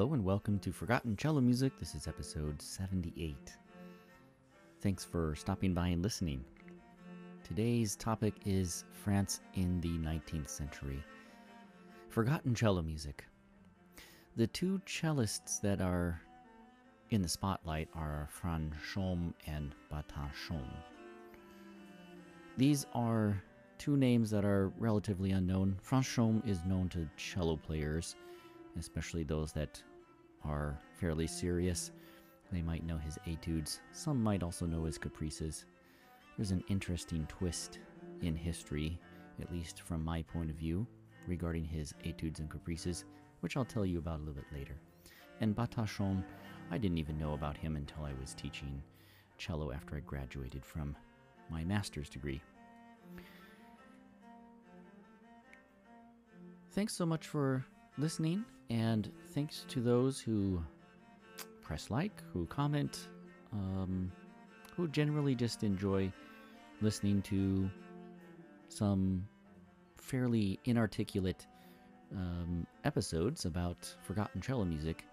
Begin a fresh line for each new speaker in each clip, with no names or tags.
Hello and welcome to Forgotten Cello Music. This is episode 78. Thanks for stopping by and listening. Today's topic is France in the 19th century. Forgotten cello music. The two cellists that are in the spotlight are Franchomme and Battanchon. These are two names that are relatively unknown. Franchomme is known to cello players, especially those that are fairly serious. They might know his etudes. Some might also know his caprices. There's an interesting twist in history, at least from my point of view, regarding his etudes and caprices, which I'll tell you about a little bit later. And Battanchon, I didn't even know about him until I was teaching cello after I graduated from my master's degree. Thanks so much for listening, and thanks to those who press like, who comment, um, who generally just enjoy listening to some fairly inarticulate um, episodes about forgotten cello music.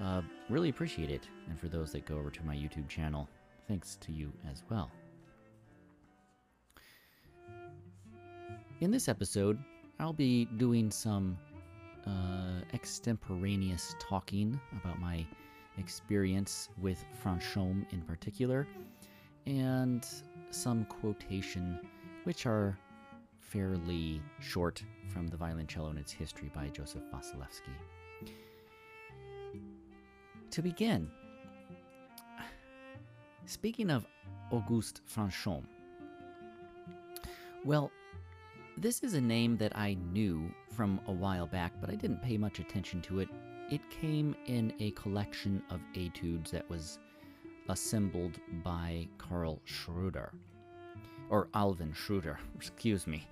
Uh, really appreciate it. And for those that go over to my YouTube channel, thanks to you as well. In this episode, I'll be doing some uh, extemporaneous talking about my experience with Franchomme in particular, and some quotation, which are fairly short from The Violoncello and Its History by Joseph Wasilewski. To begin, speaking of Auguste Franchomme, well, this is a name that I knew from a while back, but I didn't pay much attention to it. It came in a collection of etudes that was assembled by Carl Schroeder. Or Alvin Schroeder, excuse me.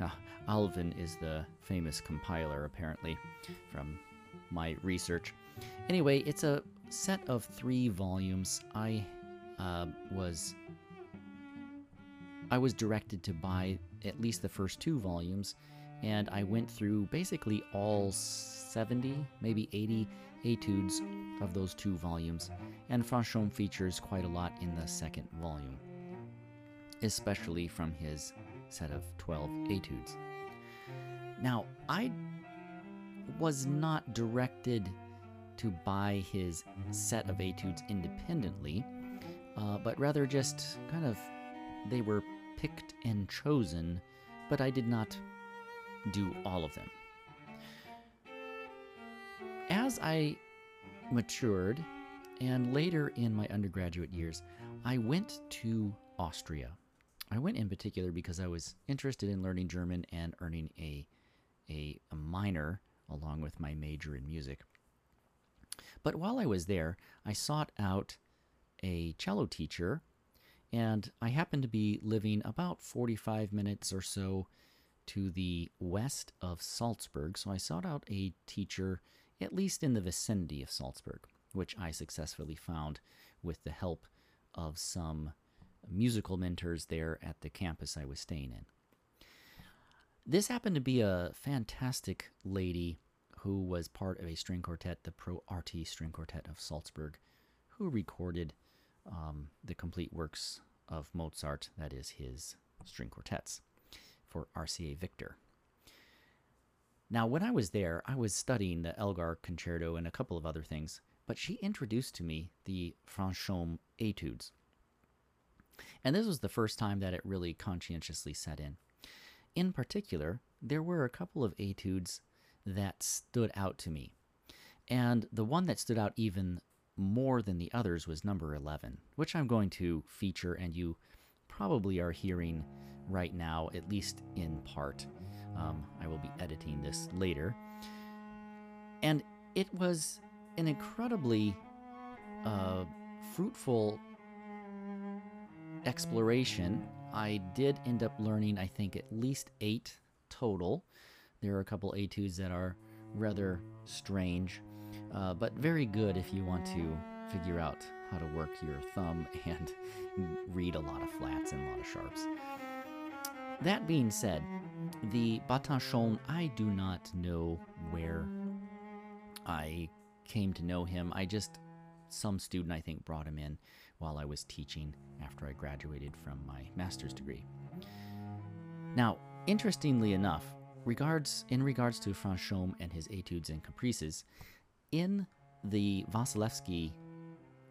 Now, Alvin is the famous compiler, apparently, from my research. Anyway, it's a set of three volumes. I uh, was I was directed to buy at least the first two volumes, and I went through basically all 70, maybe 80 etudes of those two volumes, and Franchomme features quite a lot in the second volume, especially from his set of 12 etudes. Now, I was not directed to buy his set of etudes independently, uh, but rather just kind of they were picked and chosen, but I did not do all of them. As I matured, and later in my undergraduate years, I went to Austria. I went in particular because I was interested in learning German and earning a, a, a minor along with my major in music. But while I was there, I sought out a cello teacher and I happened to be living about 45 minutes or so to the west of Salzburg, so I sought out a teacher at least in the vicinity of Salzburg, which I successfully found with the help of some musical mentors there at the campus I was staying in. This happened to be a fantastic lady who was part of a string quartet, the Pro Arti String Quartet of Salzburg, who recorded um, the complete works of Mozart, that is his string quartets, for RCA Victor. Now, when I was there, I was studying the Elgar Concerto and a couple of other things, but she introduced to me the Franchomme etudes. And this was the first time that it really conscientiously set in. In particular, there were a couple of etudes that stood out to me. And the one that stood out even more than the others was number 11, which I'm going to feature and you probably are hearing right now, at least in part. Um, I will be editing this later. And it was an incredibly uh, fruitful exploration. I did end up learning, I think, at least eight total. There are a couple etudes that are rather strange uh, but very good if you want to figure out how to work your thumb and read a lot of flats and a lot of sharps. That being said, the Battanchon, I do not know where I came to know him. I just, some student I think brought him in while I was teaching after I graduated from my master's degree. Now, interestingly enough, regards in regards to Franchomme and his etudes and caprices, in the Wasilewski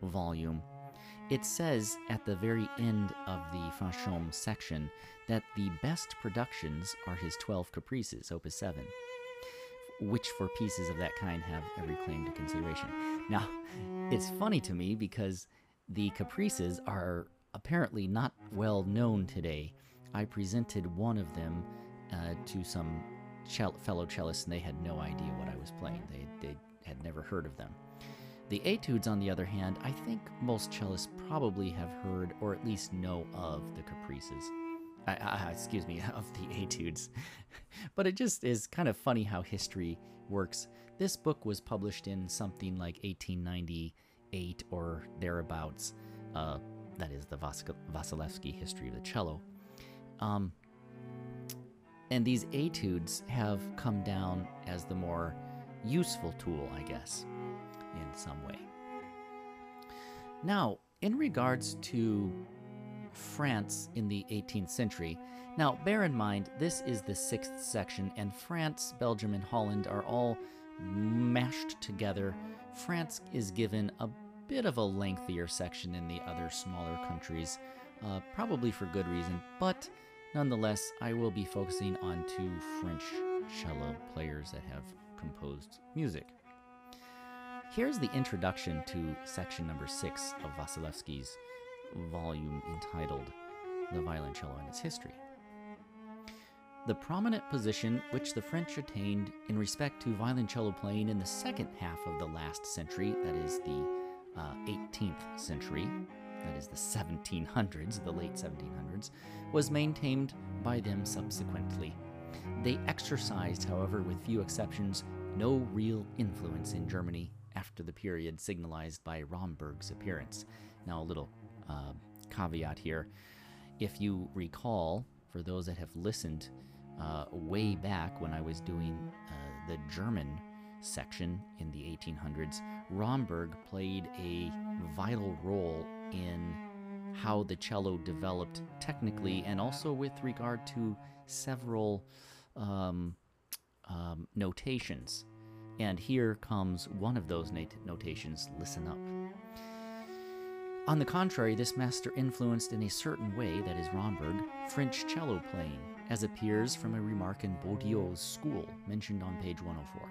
volume, it says at the very end of the Franchomme section that the best productions are his 12 caprices, opus 7, which for pieces of that kind have every claim to consideration. Now, it's funny to me because the caprices are apparently not well known today. I presented one of them uh, to some fellow cellists, and they had no idea what I was playing. They, they had never heard of them. The etudes, on the other hand, I think most cellists probably have heard or at least know of the caprices. Uh, uh, excuse me, of the etudes. but it just is kind of funny how history works. This book was published in something like 1898 or thereabouts. Uh, that is the Vas- Wasilewski history of the cello. Um, and these etudes have come down as the more useful tool, I guess, in some way. Now, in regards to France in the 18th century, now bear in mind this is the sixth section, and France, Belgium, and Holland are all mashed together. France is given a bit of a lengthier section in the other smaller countries, uh, probably for good reason, but nonetheless, I will be focusing on two French cello players that have composed music. Here's the introduction to section number six of Wasilewski's volume entitled The Violoncello and Its History. The prominent position which the French attained in respect to violoncello playing in the second half of the last century, that is the uh, 18th century, that is the 1700s, the late 1700s, was maintained by them subsequently. They exercised, however, with few exceptions, no real influence in Germany after the period signalized by Romberg's appearance. Now, a little uh, caveat here. If you recall, for those that have listened uh, way back when I was doing uh, the German section in the 1800s, Romberg played a vital role in how the cello developed technically and also with regard to several um, um, notations. And here comes one of those not- notations listen up. On the contrary, this master influenced in a certain way, that is Romberg, French cello playing, as appears from a remark in Baudiot's school, mentioned on page 104.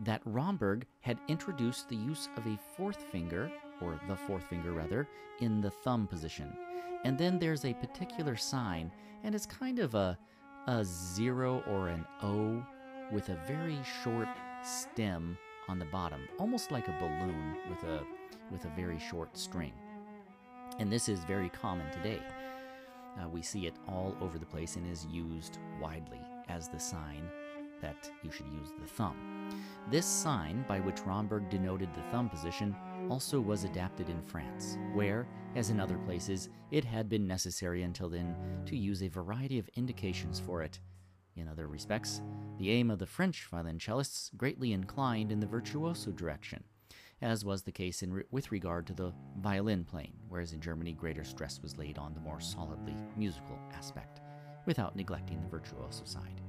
That Romberg had introduced the use of a fourth finger, or the fourth finger rather, in the thumb position. And then there's a particular sign, and it's kind of a, a zero or an O with a very short stem on the bottom, almost like a balloon with a with a very short string. And this is very common today. Uh, we see it all over the place and is used widely as the sign that you should use the thumb. This sign, by which Romberg denoted the thumb position, also was adapted in France, where, as in other places, it had been necessary until then to use a variety of indications for it. In other respects, the aim of the French violoncellists greatly inclined in the virtuoso direction, as was the case re- with regard to the violin playing, whereas in Germany greater stress was laid on the more solidly musical aspect, without neglecting the virtuoso side.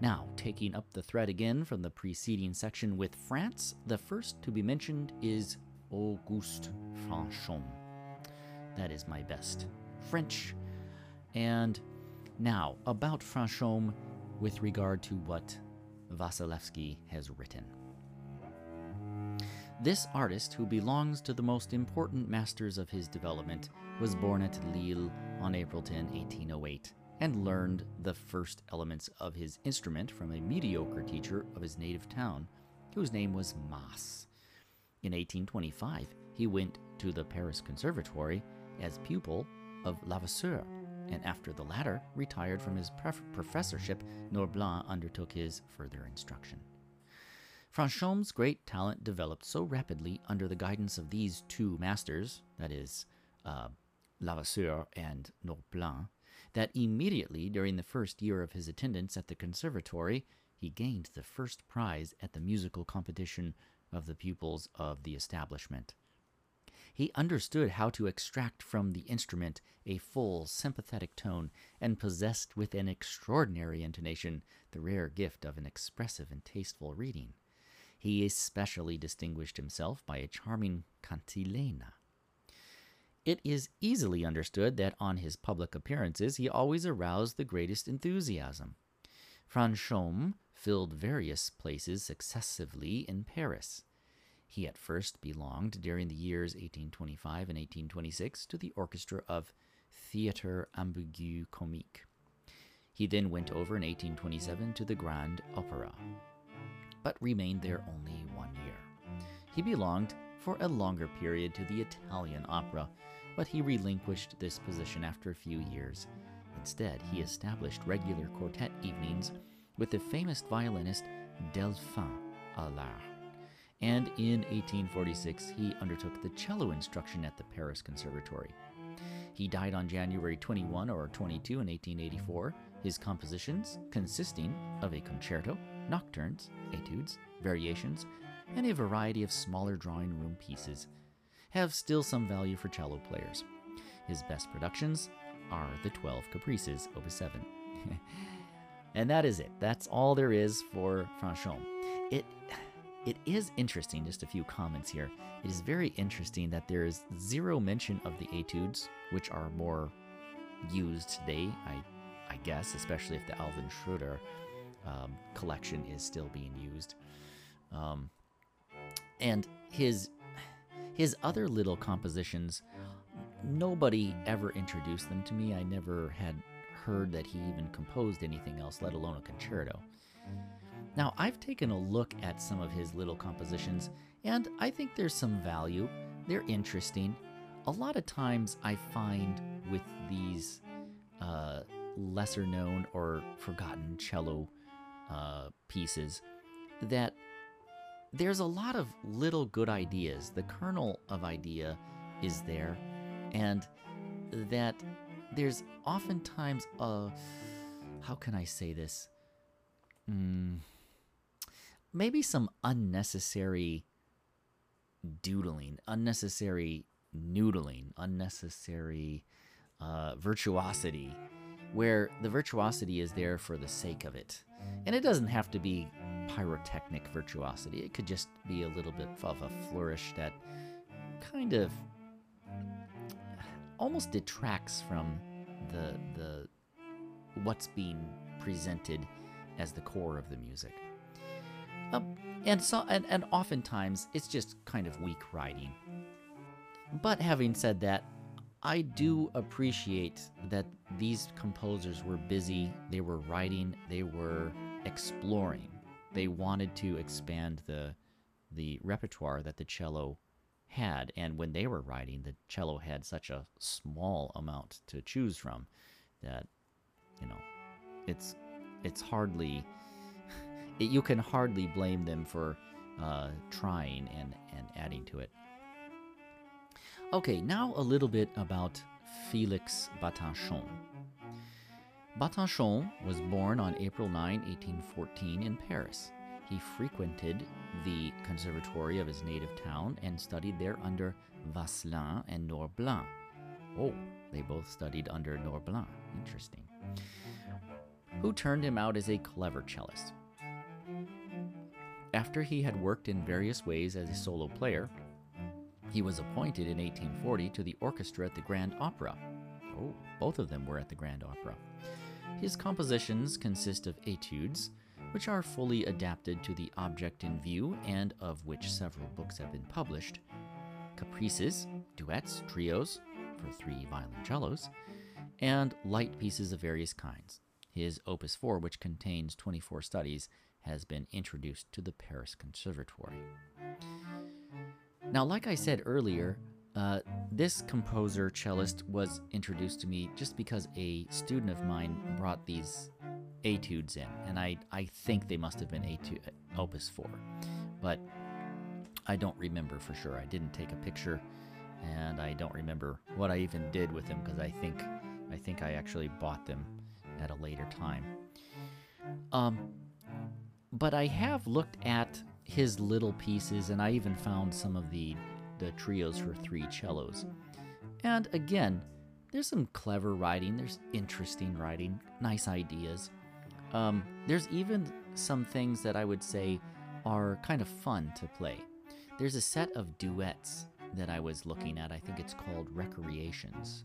Now, taking up the thread again from the preceding section with France, the first to be mentioned is Auguste Franchomme. That is my best French. And now, about Franchomme with regard to what Wasilewski has written. This artist, who belongs to the most important masters of his development, was born at Lille on April 10, 1808, and learned the first elements of his instrument from a mediocre teacher of his native town, whose name was Mass. In 1825, he went to the Paris Conservatory as pupil of Levasseur, and after the latter retired from his professorship, Norblin undertook his further instruction. Franchomme's great talent developed so rapidly under the guidance of these two masters, that is, uh, Levasseur and Norblin, that immediately during the first year of his attendance at the conservatory, he gained the first prize at the musical competition of the pupils of the establishment. He understood how to extract from the instrument a full, sympathetic tone, and possessed with an extraordinary intonation the rare gift of an expressive and tasteful reading. He especially distinguished himself by a charming cantilena. It is easily understood that on his public appearances he always aroused the greatest enthusiasm. Franchomme filled various places successively in Paris. He at first belonged during the years 1825 and 1826 to the orchestra of Theatre Ambigu Comique. He then went over in 1827 to the Grand Opera, but remained there only one year. He belonged for a longer period to the Italian opera, but he relinquished this position after a few years. Instead, he established regular quartet evenings with the famous violinist Delphin Alard and in 1846 he undertook the cello instruction at the Paris Conservatory. He died on January 21 or 22 in 1884, his compositions consisting of a concerto, nocturnes, etudes, variations, and a variety of smaller drawing room pieces, have still some value for cello players. His best productions are the 12 Caprices, Opus 7. and that is it. That's all there is for Franchomme. It it is interesting, just a few comments here. It is very interesting that there is zero mention of the etudes, which are more used today, I, I guess, especially if the Alvin Schroeder um, collection is still being used. Um, and his his other little compositions, nobody ever introduced them to me. I never had heard that he even composed anything else, let alone a concerto. Now, I've taken a look at some of his little compositions, and I think there's some value. They're interesting. A lot of times, I find with these uh, lesser known or forgotten cello uh, pieces that there's a lot of little good ideas. The kernel of idea is there, and that there's oftentimes a how can I say this? Mm, maybe some unnecessary doodling, unnecessary noodling, unnecessary uh, virtuosity, where the virtuosity is there for the sake of it. And it doesn't have to be pyrotechnic virtuosity, it could just be a little bit of a flourish that kind of almost detracts from the the what's being presented as the core of the music. Um, and so and, and oftentimes it's just kind of weak writing. But having said that, I do appreciate that these composers were busy, they were writing, they were exploring. They wanted to expand the the repertoire that the cello had and when they were writing the cello had such a small amount to choose from that you know it's it's hardly it, you can hardly blame them for uh, trying and, and adding to it. Okay, now a little bit about Felix Battanchon. Battanchon was born on April 9, 1814, in Paris. He frequented the conservatory of his native town and studied there under Vaslin and Norblin. Oh, they both studied under Norblin. Interesting. Who turned him out as a clever cellist. After he had worked in various ways as a solo player, he was appointed in 1840 to the orchestra at the Grand Opera. Oh, both of them were at the Grand Opera. His compositions consist of etudes, which are fully adapted to the object in view and of which several books have been published, caprices, duets, trios for three violoncellos, and light pieces of various kinds. His Opus 4, which contains 24 studies, has been introduced to the Paris Conservatory. Now, like I said earlier, uh, this composer cellist was introduced to me just because a student of mine brought these etudes in, and I, I think they must have been etude, Opus 4, but I don't remember for sure. I didn't take a picture, and I don't remember what I even did with them because I think I think I actually bought them at a later time. Um, but I have looked at his little pieces, and I even found some of the the trios for three cellos. And again, there's some clever writing. There's interesting writing, nice ideas. Um, there's even some things that I would say are kind of fun to play. There's a set of duets that I was looking at. I think it's called Recreations.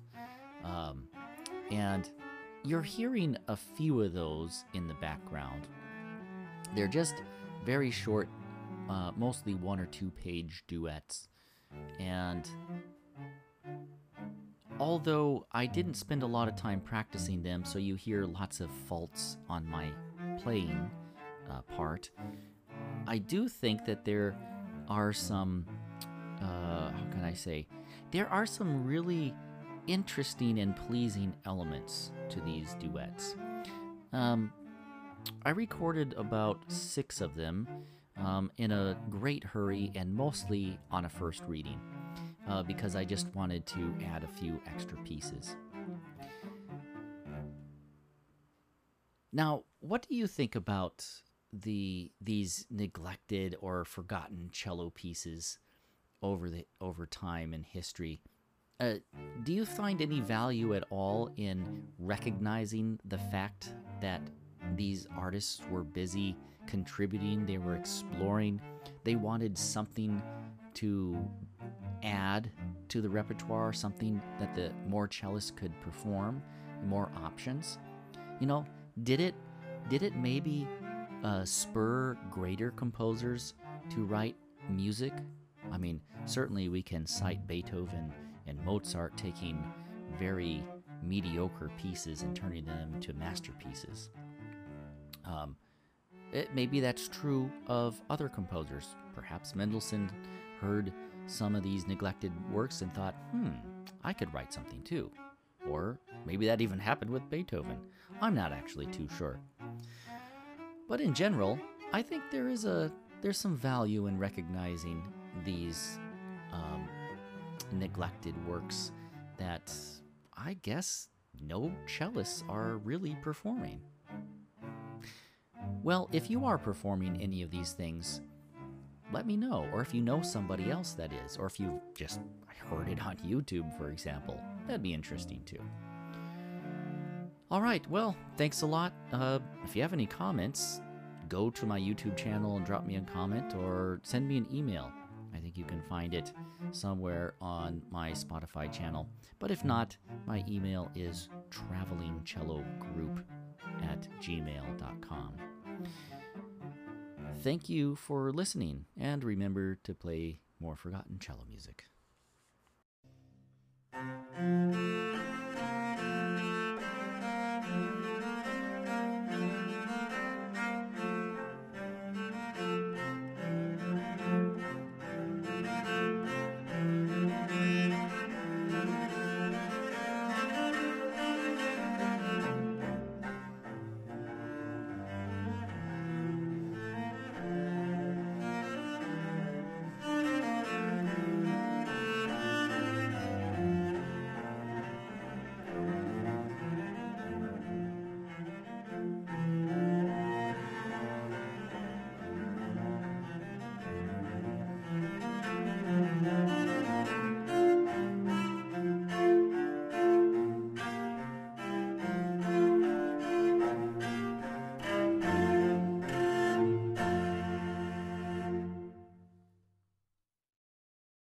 Um, and you're hearing a few of those in the background. They're just very short, uh, mostly one or two page duets. And although I didn't spend a lot of time practicing them, so you hear lots of faults on my playing uh, part, I do think that there are some, uh, how can I say, there are some really interesting and pleasing elements to these duets. Um, I recorded about six of them um, in a great hurry and mostly on a first reading uh, because I just wanted to add a few extra pieces. Now, what do you think about the these neglected or forgotten cello pieces over the over time and history? Uh, do you find any value at all in recognizing the fact that these artists were busy contributing, they were exploring, they wanted something to add to the repertoire, something that the more cellists could perform, more options. You know, did it did it maybe uh, spur greater composers to write music? I mean, certainly we can cite Beethoven and Mozart taking very mediocre pieces and turning them into masterpieces. Um, it, maybe that's true of other composers. Perhaps Mendelssohn heard some of these neglected works and thought, hmm, I could write something too. Or maybe that even happened with Beethoven. I'm not actually too sure. But in general, I think there is a there's some value in recognizing these um, neglected works that I guess no cellists are really performing. Well, if you are performing any of these things, let me know. Or if you know somebody else that is, or if you've just heard it on YouTube, for example, that'd be interesting too. All right, well, thanks a lot. Uh, if you have any comments, go to my YouTube channel and drop me a comment or send me an email. I think you can find it somewhere on my Spotify channel. But if not, my email is travelingcellogroup at gmail.com. Thank you for listening, and remember to play more forgotten cello music.